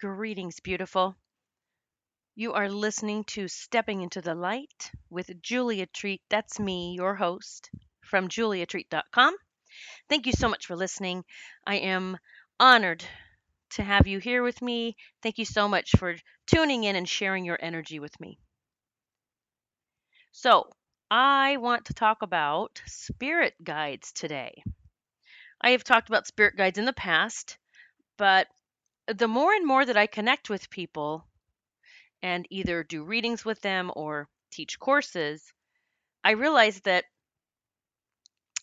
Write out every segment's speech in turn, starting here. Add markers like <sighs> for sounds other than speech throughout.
Greetings, beautiful. You are listening to Stepping into the Light with Julia Treat. That's me, your host from juliatreat.com. Thank you so much for listening. I am honored to have you here with me. Thank you so much for tuning in and sharing your energy with me. So, I want to talk about spirit guides today. I have talked about spirit guides in the past, but the more and more that I connect with people and either do readings with them or teach courses, I realize that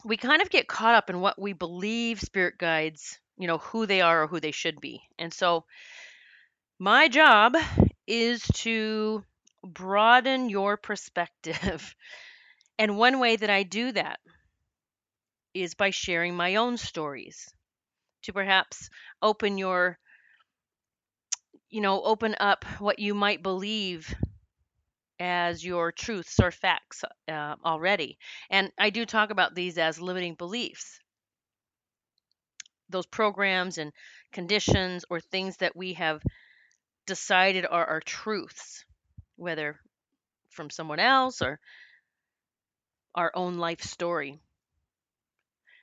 we kind of get caught up in what we believe spirit guides, you know, who they are or who they should be. And so my job is to broaden your perspective. <laughs> and one way that I do that is by sharing my own stories to perhaps open your you know, open up what you might believe as your truths or facts uh, already. And I do talk about these as limiting beliefs. Those programs and conditions or things that we have decided are our truths, whether from someone else or our own life story.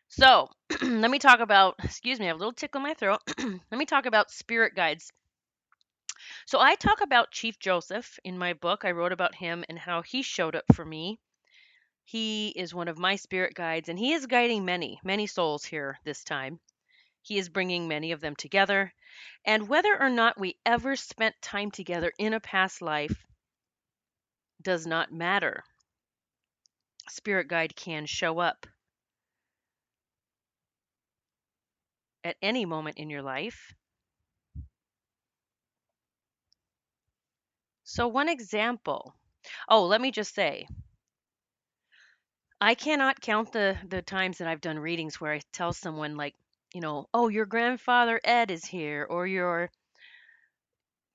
So, <clears throat> let me talk about, excuse me, I have a little tickle in my throat. <clears throat> let me talk about spirit guides so I talk about Chief Joseph in my book. I wrote about him and how he showed up for me. He is one of my spirit guides, and he is guiding many, many souls here this time. He is bringing many of them together. And whether or not we ever spent time together in a past life does not matter. Spirit guide can show up at any moment in your life So, one example. Oh, let me just say, I cannot count the the times that I've done readings where I tell someone like, you know, oh, your grandfather Ed is here, or your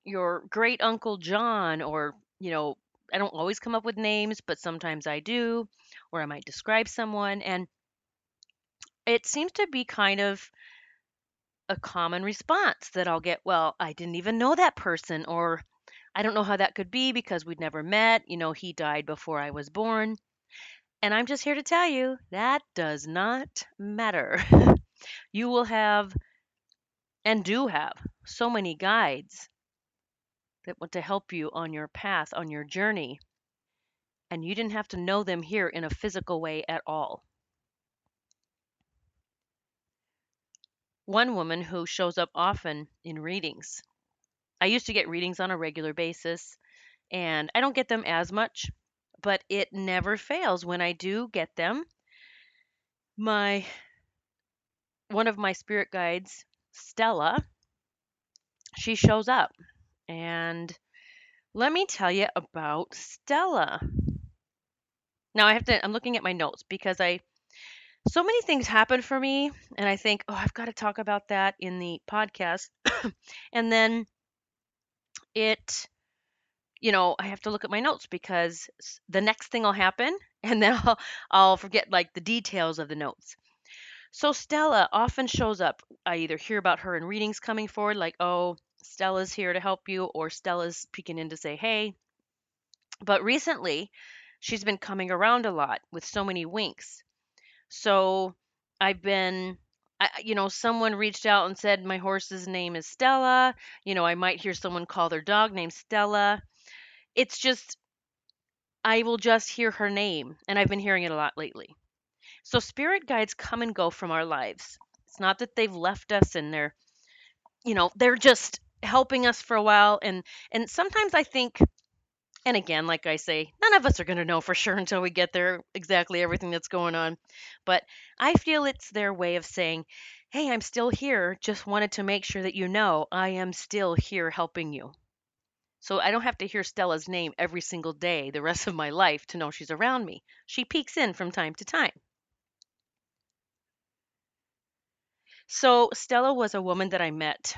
your great uncle John, or you know, I don't always come up with names, but sometimes I do, or I might describe someone, and it seems to be kind of a common response that I'll get, well, I didn't even know that person, or I don't know how that could be because we'd never met. You know, he died before I was born. And I'm just here to tell you that does not matter. <laughs> you will have and do have so many guides that want to help you on your path, on your journey. And you didn't have to know them here in a physical way at all. One woman who shows up often in readings I used to get readings on a regular basis, and I don't get them as much, but it never fails when I do get them. My one of my spirit guides, Stella, she shows up. And let me tell you about Stella. Now I have to I'm looking at my notes because I so many things happen for me and I think, "Oh, I've got to talk about that in the podcast." <coughs> and then it you know, I have to look at my notes because the next thing will happen <laughs> and then I'll, I'll forget like the details of the notes. So Stella often shows up. I either hear about her in readings coming forward, like, oh, Stella's here to help you, or Stella's peeking in to say, hey. But recently, she's been coming around a lot with so many winks. So I've been I, you know, someone reached out and said my horse's name is Stella. You know, I might hear someone call their dog name Stella. It's just, I will just hear her name, and I've been hearing it a lot lately. So, spirit guides come and go from our lives. It's not that they've left us and they're, you know, they're just helping us for a while. And and sometimes I think and again, like I say, none of us are going to know for sure <laughs> until we get there exactly everything that's going on. But I feel it's their way of saying, hey, I'm still here. Just wanted to make sure that you know I am still here helping you. So I don't have to hear Stella's name every single day the rest of my life to know she's around me. She peeks in from time to time. So Stella was a woman that I met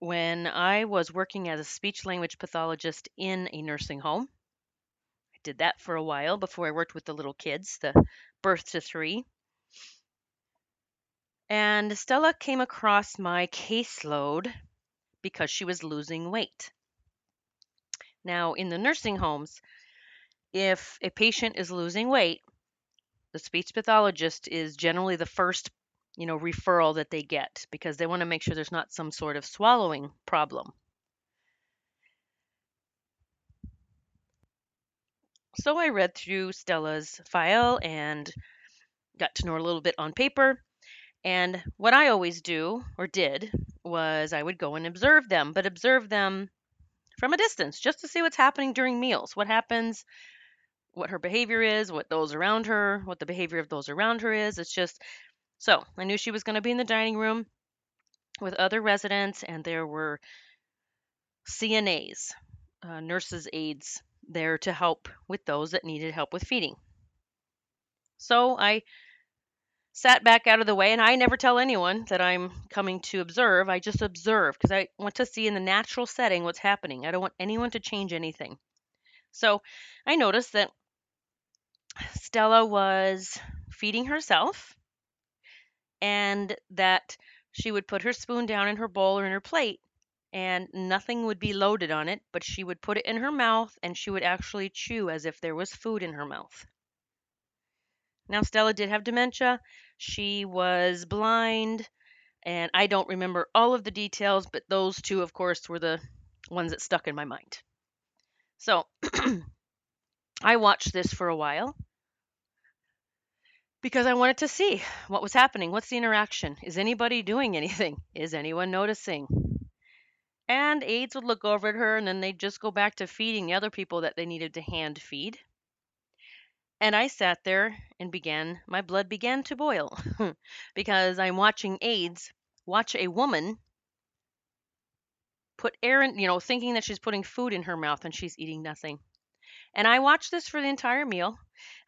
when I was working as a speech language pathologist in a nursing home. I did that for a while before I worked with the little kids, the birth to three. And Stella came across my caseload because she was losing weight. Now, in the nursing homes, if a patient is losing weight, the speech pathologist is generally the first, you know, referral that they get because they want to make sure there's not some sort of swallowing problem. So I read through Stella's file and got to know her a little bit on paper. And what I always do or did was I would go and observe them, but observe them from a distance just to see what's happening during meals. What happens, what her behavior is, what those around her, what the behavior of those around her is. It's just so I knew she was going to be in the dining room with other residents, and there were CNAs, uh, nurses' aides, there to help with those that needed help with feeding. So I sat back out of the way and I never tell anyone that I'm coming to observe. I just observe because I want to see in the natural setting what's happening. I don't want anyone to change anything. So I noticed that Stella was feeding herself and that she would put her spoon down in her bowl or in her plate and nothing would be loaded on it, but she would put it in her mouth and she would actually chew as if there was food in her mouth. Now, Stella did have dementia. She was blind, and I don't remember all of the details, but those two, of course, were the ones that stuck in my mind. So <clears throat> I watched this for a while because I wanted to see what was happening. What's the interaction? Is anybody doing <laughs> anything? Is anyone noticing? And aides would look over at her and then they'd just go back to feeding the other people that they needed to hand feed. And I sat there and began, my blood began to boil <laughs> because I'm watching aides watch a woman put air in, you know, thinking that she's putting food in her mouth and she's eating nothing. And I watched this for the entire meal.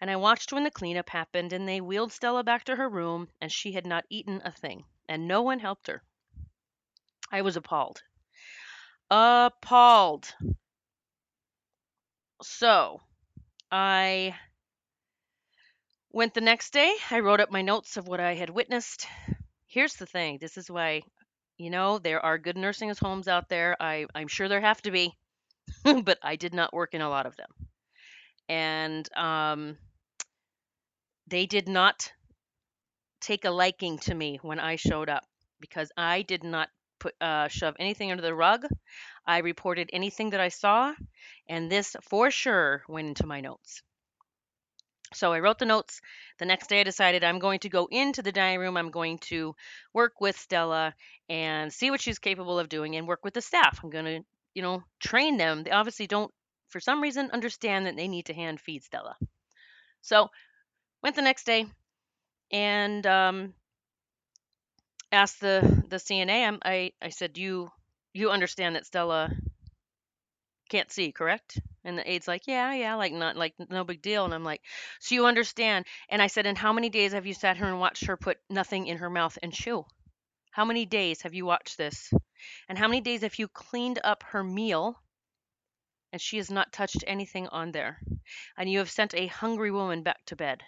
And I watched when the cleanup happened and they wheeled Stella back to her room and she had not eaten a thing. And no one helped her. I was appalled. Appalled. So I Went the next day, I wrote up my notes of what I had witnessed. Here's the thing this is why, you know, there are good nursing homes out there. I, I'm sure there have to be, <laughs> but I did not work in a lot of them. And um, they did not take a liking to me when I showed up because I did not put uh, shove anything under the rug. I reported anything that I saw, and this for sure went into my notes. So I wrote the notes. The next day, I decided I'm going to go into the dining room. I'm going to work with Stella and see what she's capable of doing and work with the staff. I'm going to, you know, train them. They obviously don't, for some reason, understand that they need to hand feed Stella. So went the next day and um, asked the the CNA. I'm, I I said, you you understand that Stella can't see, correct? And the aide's like, yeah, yeah, like not like no big deal. And I'm like, so you understand? And I said, and how many days have you sat here and watched her put nothing in her mouth and chew? How many days have you watched this? And how many days have you cleaned up her meal and she has not touched anything on there? And you have sent a hungry woman back to bed.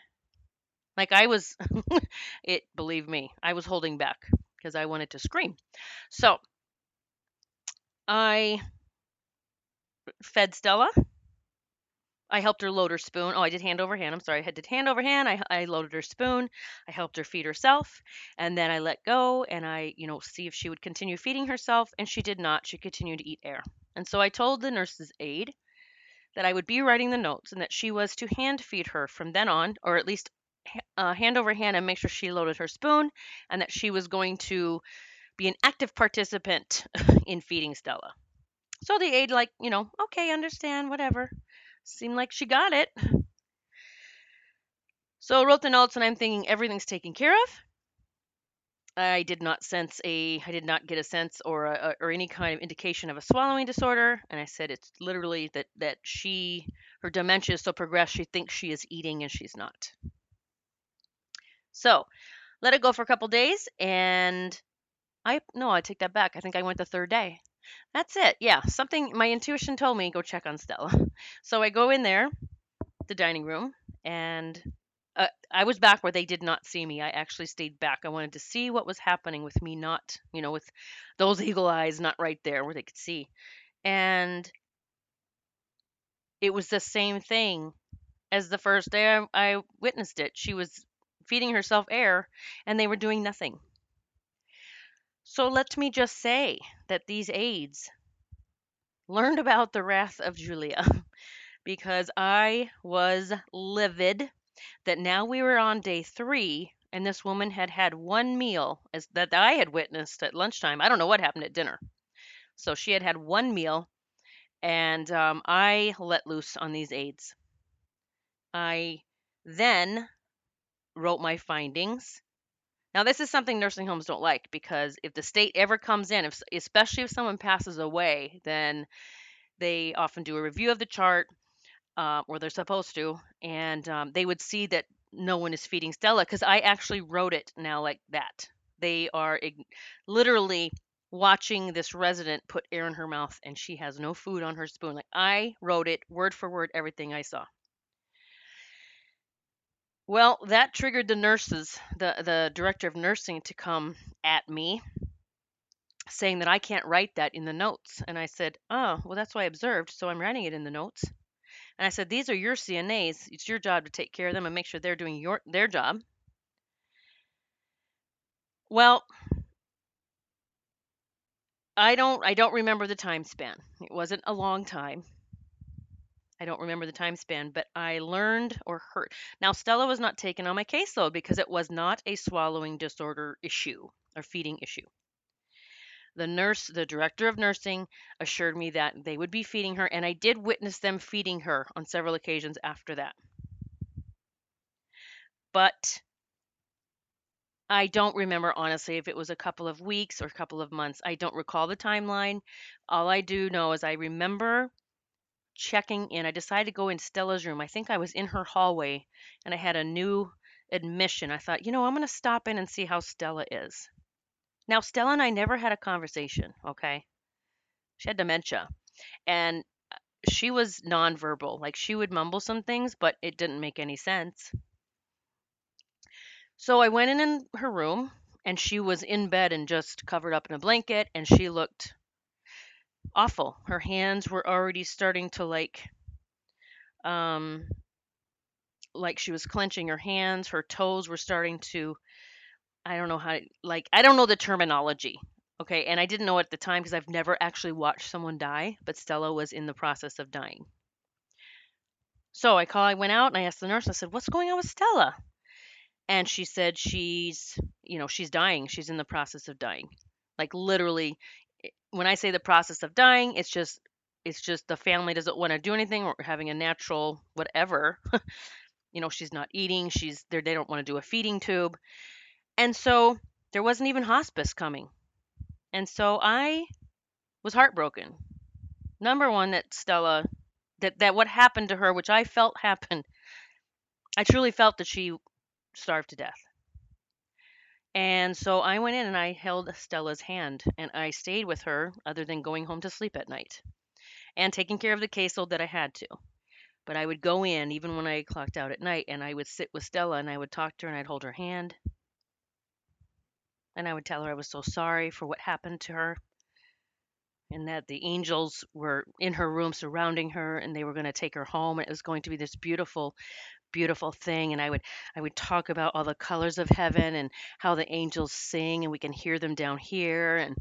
Like I was, <laughs> it, believe me, I was holding back because I wanted to scream. So I fed Stella. I helped her load her spoon. Oh, I did hand over hand. I'm sorry. I did hand over hand. I, I loaded her spoon. I helped her feed herself. And then I let go and I, you know, see if she would continue feeding herself. And she did not. She continued to eat air. And so I told the nurse's aide that I would be writing the notes and that she was to hand feed her from then on, or at least uh, hand over hand and make sure she loaded her spoon, and that she was going to be an active participant <laughs> in feeding Stella. So the aide, like, you know, okay, understand, whatever. Seemed like she got it. So I wrote the notes and I'm thinking everything's taken care of. I did not sense a, I did not get a sense or a, or any kind of indication of a swallowing disorder. And I said it's literally that that she, her dementia is so progressed, she thinks she is eating and she's not. So let it go for a couple days, and I no, I take that back. I think I went the third day. That's it. Yeah, something my intuition told me go check on Stella. <laughs> So I go in there, the dining room, and uh, I was back where they did not see me. I actually stayed back. I wanted to see what was happening with me, not, you know, with those <laughs> eagle eyes not right there where they could see. And it was the same thing as the first day I, I witnessed it. She was feeding herself air and they were doing nothing. So let me just say that these aides learned about the wrath of Julia <laughs> because I was livid that now we were on day three and this woman had had one meal as that I had witnessed at lunchtime. I don't know what happened at dinner. So she had had one meal and um, I let loose on these aides. I then wrote my findings. Now, this is something nursing homes don't like because if the state ever comes in, if, especially if someone passes away, then they often do a review of the chart, uh, or they're supposed to, and um, they would see that no one is feeding Stella because I actually wrote it now like that. They are literally watching this resident put air in her mouth and she has no food on her spoon. Like I wrote it word for word, everything I saw. Well, that triggered the nurses, the the director of nursing to come at me saying that I can't write that in the notes. And I said, "Oh, well that's what I observed, so I'm writing it in the notes." And I said, "These are your CNAs. It's your job to take care of them and make sure they're doing your their job." Well, I don't I don't remember the time span. It wasn't a long time. I don't remember the time span, but I learned or heard. Now, Stella was not taken on my caseload because it was not a swallowing disorder issue or feeding issue. The nurse, the director of nursing, assured me that they would be feeding her, and I did witness them feeding her on several occasions after that. But I don't remember honestly if it was a couple of weeks or a couple of months. I don't recall the timeline. All I do know is I remember checking in. I decided to go in Stella's room. I think I was in her hallway and I had a new admission. I thought, you know, I'm going to stop in and see how Stella is. Now, Stella and I never had a conversation, okay? She had dementia and uh, she was nonverbal. Like she would mumble some things, but it didn't make any sense. So I went in, in her room and she was in bed and just covered up in a blanket and she looked awful. Her hands were already starting to like um like she was clenching her hands, her toes were starting to I don't know how like I don't know the terminology. Okay, and I didn't know at the time because I've never actually watched someone die, but Stella was in the process of dying. So I call I went out and I asked the nurse, I said, What's going on with Stella? And she said she's you know, she's dying. She's in the process of dying. Like literally eh, when I say the process of dying, it's just it's just the family doesn't want to do anything or having a natural whatever. <laughs> you know, she's not eating, she's there they don't want to do a feeding tube. And so there wasn't even hospice coming. And so I was heartbroken. Number one that Stella that that what happened to her, which I felt <laughs> happened, I truly felt that she starved to death. And so I went in and I held Stella's hand and I stayed with her other than going home to sleep at night and taking care of the caseload that I had to. But I would go in even when I clocked out at night and I would sit with Stella and I would talk to her and I'd hold her hand. And I would tell her I was so sorry for what happened to her and that the angels were in her room surrounding her and they were going to take her home and it was going to be this beautiful beautiful thing and I would I would talk about all the colors of heaven and how the angels sing and we can hear them down here and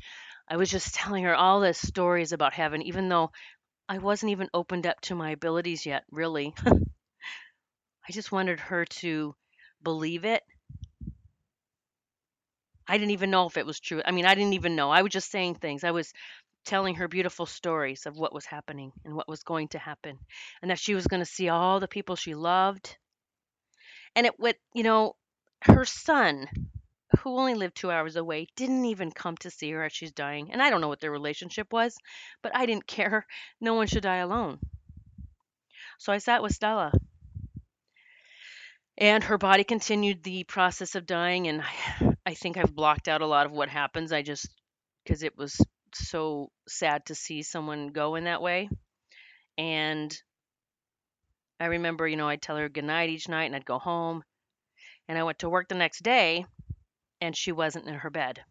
I was just <laughs> telling her all the stories about heaven even though I wasn't even opened up to my abilities yet really. <laughs> I just wanted her to believe it I didn't even know if it was true I mean I didn't even know I was just saying things I was telling her beautiful stories of what was happening and what was going to happen and that she was going to see all the people she loved and it would, you know, her son, who only lived two hours away, didn't even come to see her as she's dying. And I don't know what their relationship was, but I didn't <laughs> care. No one should die alone. So I sat with Stella. And her body continued the process of dying. And <sighs> I, think I've blocked out a lot of what happens. I just, because it was so sad to see someone go in that way. And I remember, you know, I'd tell her good night each night and I'd go home And I went to work the next day and she wasn't in her bed.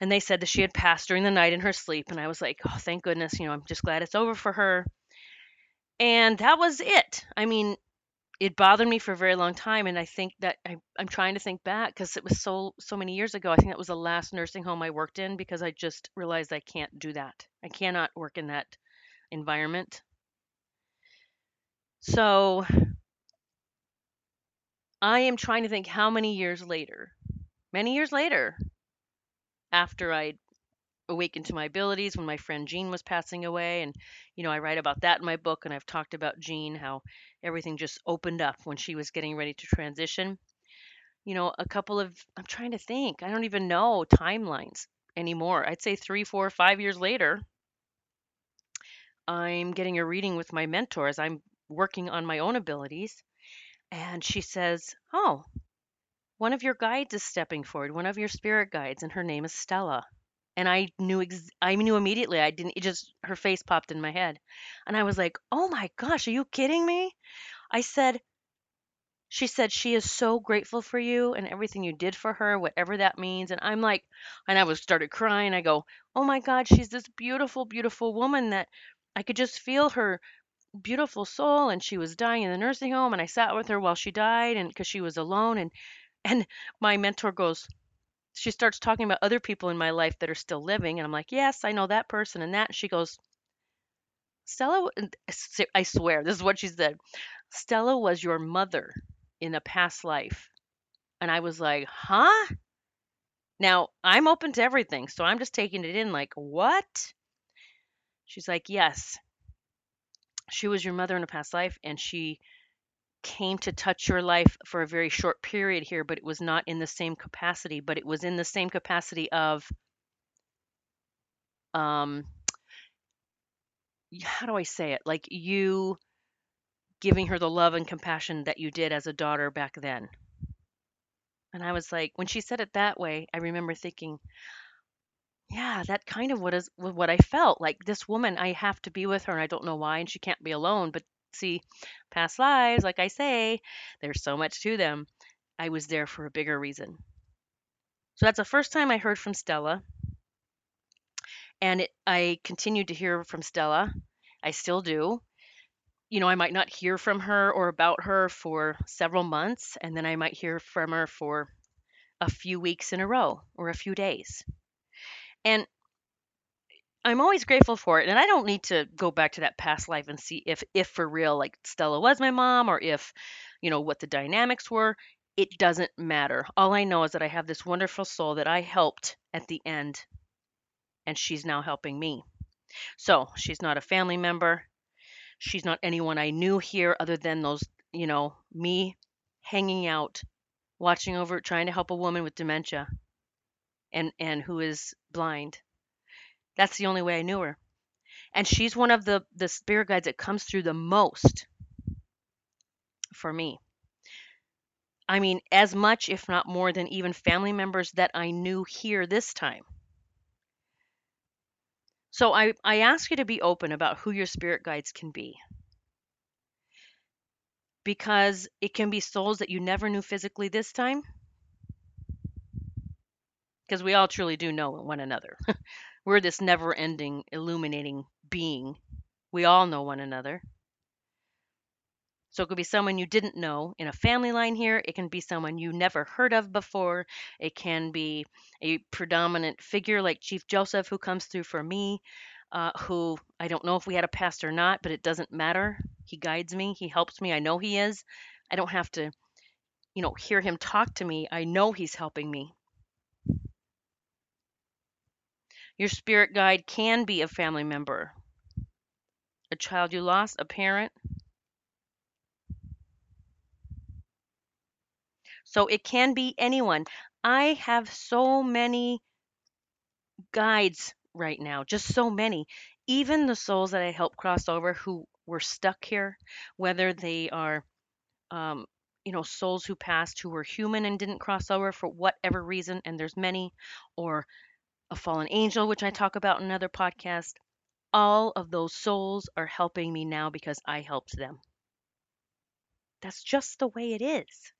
And they said that she had passed during the night in her sleep. And I was like, oh, thank goodness. You know, I'm just glad it's over for her. And that was it. I mean, it bothered me for a very long time. And I think that I, I'm trying to think back because it was so, so many years ago. I think that was the last nursing home I worked in because I just realized I can't do that. I cannot work in that environment. So I am trying to think how many years later, many years later, after I awakened to my abilities when my friend Jean was passing away. And, you know, I write about that in my book. And I've talked about Jean, how everything just opened up when she was getting ready to transition. You know, a couple of, I'm trying to think, I don't even know timelines anymore. I'd say three, four, five years later, I'm getting a reading with my mentor as I'm working on my own abilities. And she says, Oh, one of your guides is stepping forward, one of your spirit guides, and her name is Stella. And I knew ex- I knew immediately. I didn't it just her face popped in my head. And I was like, "Oh my gosh, are you kidding me?" I said she said she is so grateful for you and everything you did for her, whatever that means. And I'm like and I was started crying. I go, "Oh my god, she's this beautiful beautiful woman that I could just feel her beautiful soul and she was dying in the nursing home and I sat with her while she died and cuz she was alone and and my mentor goes, she starts talking about other people in my life that are still living and i'm like yes i know that person and that and she goes stella i swear this is what she said stella was your mother in a past life. And i was like huh? Now i'm open to everything so i'm just taking it in like what? She's like yes. She was your mother in a past life and she came to touch your life for a very short period here, but it was not in the same capacity, but it was in the same capacity of um how do I say it? Like you giving her the love and compassion that you did as a daughter back then. And I was like, when she said it that way, I remember thinking, yeah, that kind of what is what I felt. Like this woman, I have to be with her and I don't know why and she can't be alone, but see, past lives, like I say, there's so much to them. I was there for a bigger reason. So that's the first time I heard from Stella. And it, I continued to hear from Stella. I still do. You know, I might not hear from her or about her for several months, and then I might hear from her for a few weeks in a row or a few days. And I'm always grateful for it, and I don't need to go back to that past life and see if if for real like Stella was my mom or if, you know, what the dynamics were. It doesn't matter. All I know is that I have this wonderful soul that I helped at the end, and she's now helping me. So, she's not a family member. She's not anyone I knew here other than those, you know, me hanging out, watching over, trying to help a woman with dementia and and who is blind that's the only way I knew her. And she's one of the the spirit guides that comes through the most for me. I mean, as much, if not more, than even family members that I knew here this time. So I, I ask you to be open about who your spirit guides can be. Because it can be souls that you never knew physically this time. Because we all truly do know one another. <laughs> We're this never ending, illuminating being. We all know one another. So it could be someone you didn't know in a family line here. It can be someone you never heard of before. It can be a predominant figure like Chief Joseph who comes through for me, uh, who I don't know if we had a past or not, but it doesn't matter. He guides me, he helps me. I know he is. I don't have to, you know, hear him talk to me. I know he's helping me. Your spirit guide can be a family member, a child you lost, a parent. So it can be anyone. I have so many guides right now, just so many. Even the souls that I help cross over who were stuck here, whether they are, um, you know, souls who passed who were human and didn't cross over for whatever reason, and there's many, or a fallen angel, which I talk about in another podcast. All of those souls are helping me now because I helped them. That's just the way it is.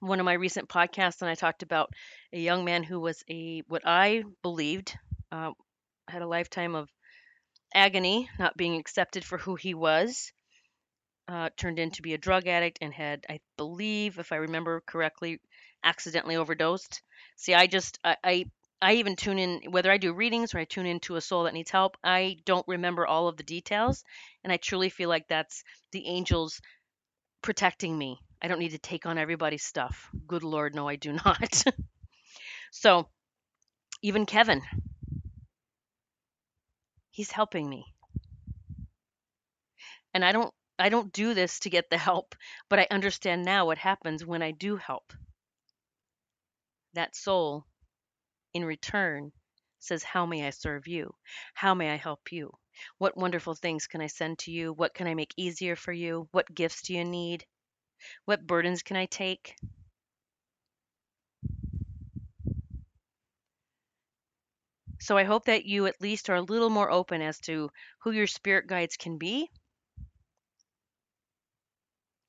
one of my recent podcasts, and I talked about a young man who was a what I believed uh, had a lifetime of agony, not being accepted for who he was. Uh, turned in to be a drug addict and had, I believe, if I remember correctly, accidentally overdosed. See, I just, I, I, I even tune in, whether I do readings or I tune into a soul that needs help, I don't remember all of the details. And I truly feel like that's the angels protecting me. I don't need to take on everybody's stuff. Good Lord, no, I do <laughs> not. so, even Kevin, he's helping me. And I don't I don't do this to get the help, but I understand now what happens when I do help. That soul in return says, How may I serve you? How may I help you? What wonderful things can I send to you? What can I make easier for you? What gifts do you need? What burdens can I take? So I hope that you at least are a little more open as to who your spirit guides can be.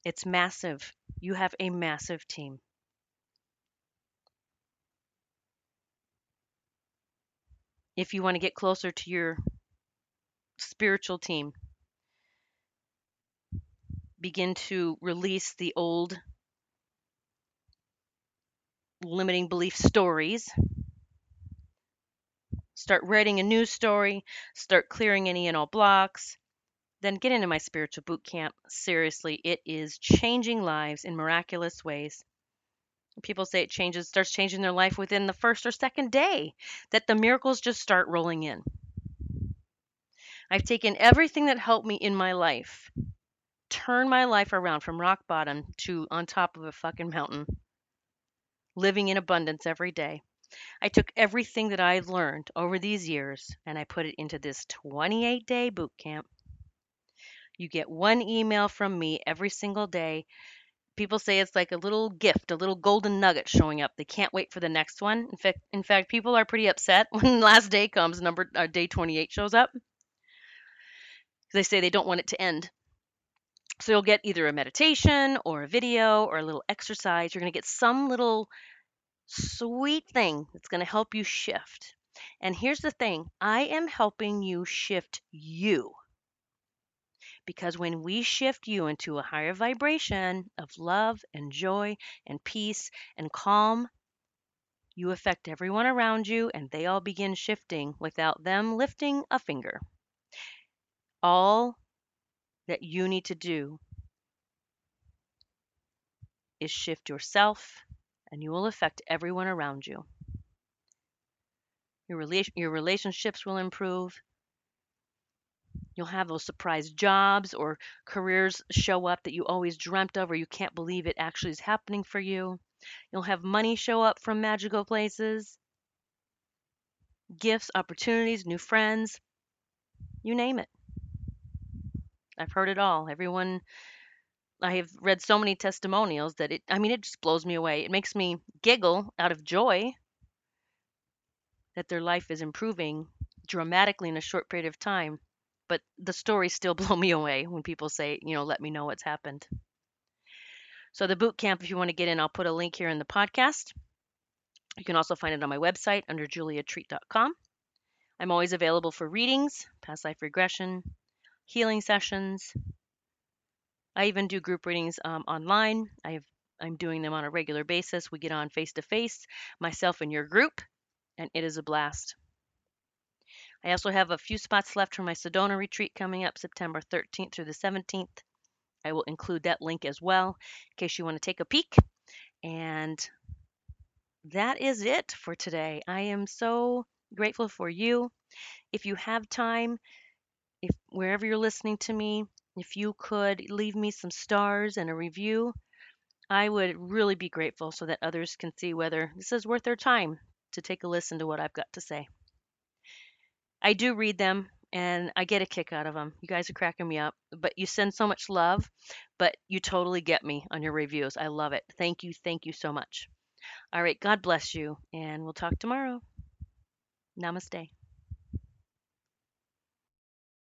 It's massive. You have a massive team. If you want to get closer to your spiritual team, begin to release the old limiting belief stories. Start writing a new story, start clearing any and all blocks, then get into my spiritual boot camp. Seriously, it is changing lives in miraculous ways. People say it changes, starts changing their life within the first or second day, that the miracles just start rolling in. I've taken everything that helped me in my life, turned my life around from rock bottom to on top of a fucking mountain, living in abundance every day. I took everything that I've learned over these years and I put it into this 28 day boot camp. You get one email from me every single day people say it's like a little gift, a little golden nugget showing up. They can't wait for the next one. In fact, in fact, people are pretty upset <laughs> when last day comes, number uh, day 28 shows up. They say they don't want it to end. So you'll get either a meditation or a video or a little exercise. You're going to get some little sweet thing that's going to help you shift. And here's the thing I am helping you shift you. Because when we shift you into a higher vibration of love and joy and peace and calm, you affect everyone around you and they all begin shifting without them lifting a finger. All that you need to do is shift yourself and you will affect everyone around you. Your, rela- your relationships will improve. You'll have those surprise jobs or careers show up that you always dreamt of or you can't believe it actually is happening for you. You'll have money show up from magical places, gifts, opportunities, new friends, you name it. I've heard it all. Everyone, I have read so many testimonials that it, I mean, it just blows me away. It makes me giggle out of joy that their life is improving dramatically in a short period of time but the stories still <laughs> blow me away when people say, you know, let me know what's happened. So the boot camp, if you want to get in, I'll put a link here in the podcast. You can also find it on my website under juliatreat.com. I'm always available for readings, past life regression, healing sessions. I even do group readings um, online. I I'm doing them on a regular basis. We get on face to face, myself and your group, and it is a blast. I also have a few spots left for my Sedona retreat coming up September 13th through the 17th. I will include that link as well in case you want to take a peek. And that is it for today. I am so grateful for you. If you have time, if wherever you're listening to me, if you could leave me some stars and a review, I would really be grateful so that others can see whether this is worth their time to take a listen to what I've got to say. I do read them and I get a kick out of them. You guys are cracking me up, but you send so much love, but you totally get me on your reviews. I love it. Thank you. Thank you so much. All right. God bless you, and we'll talk tomorrow. Namaste.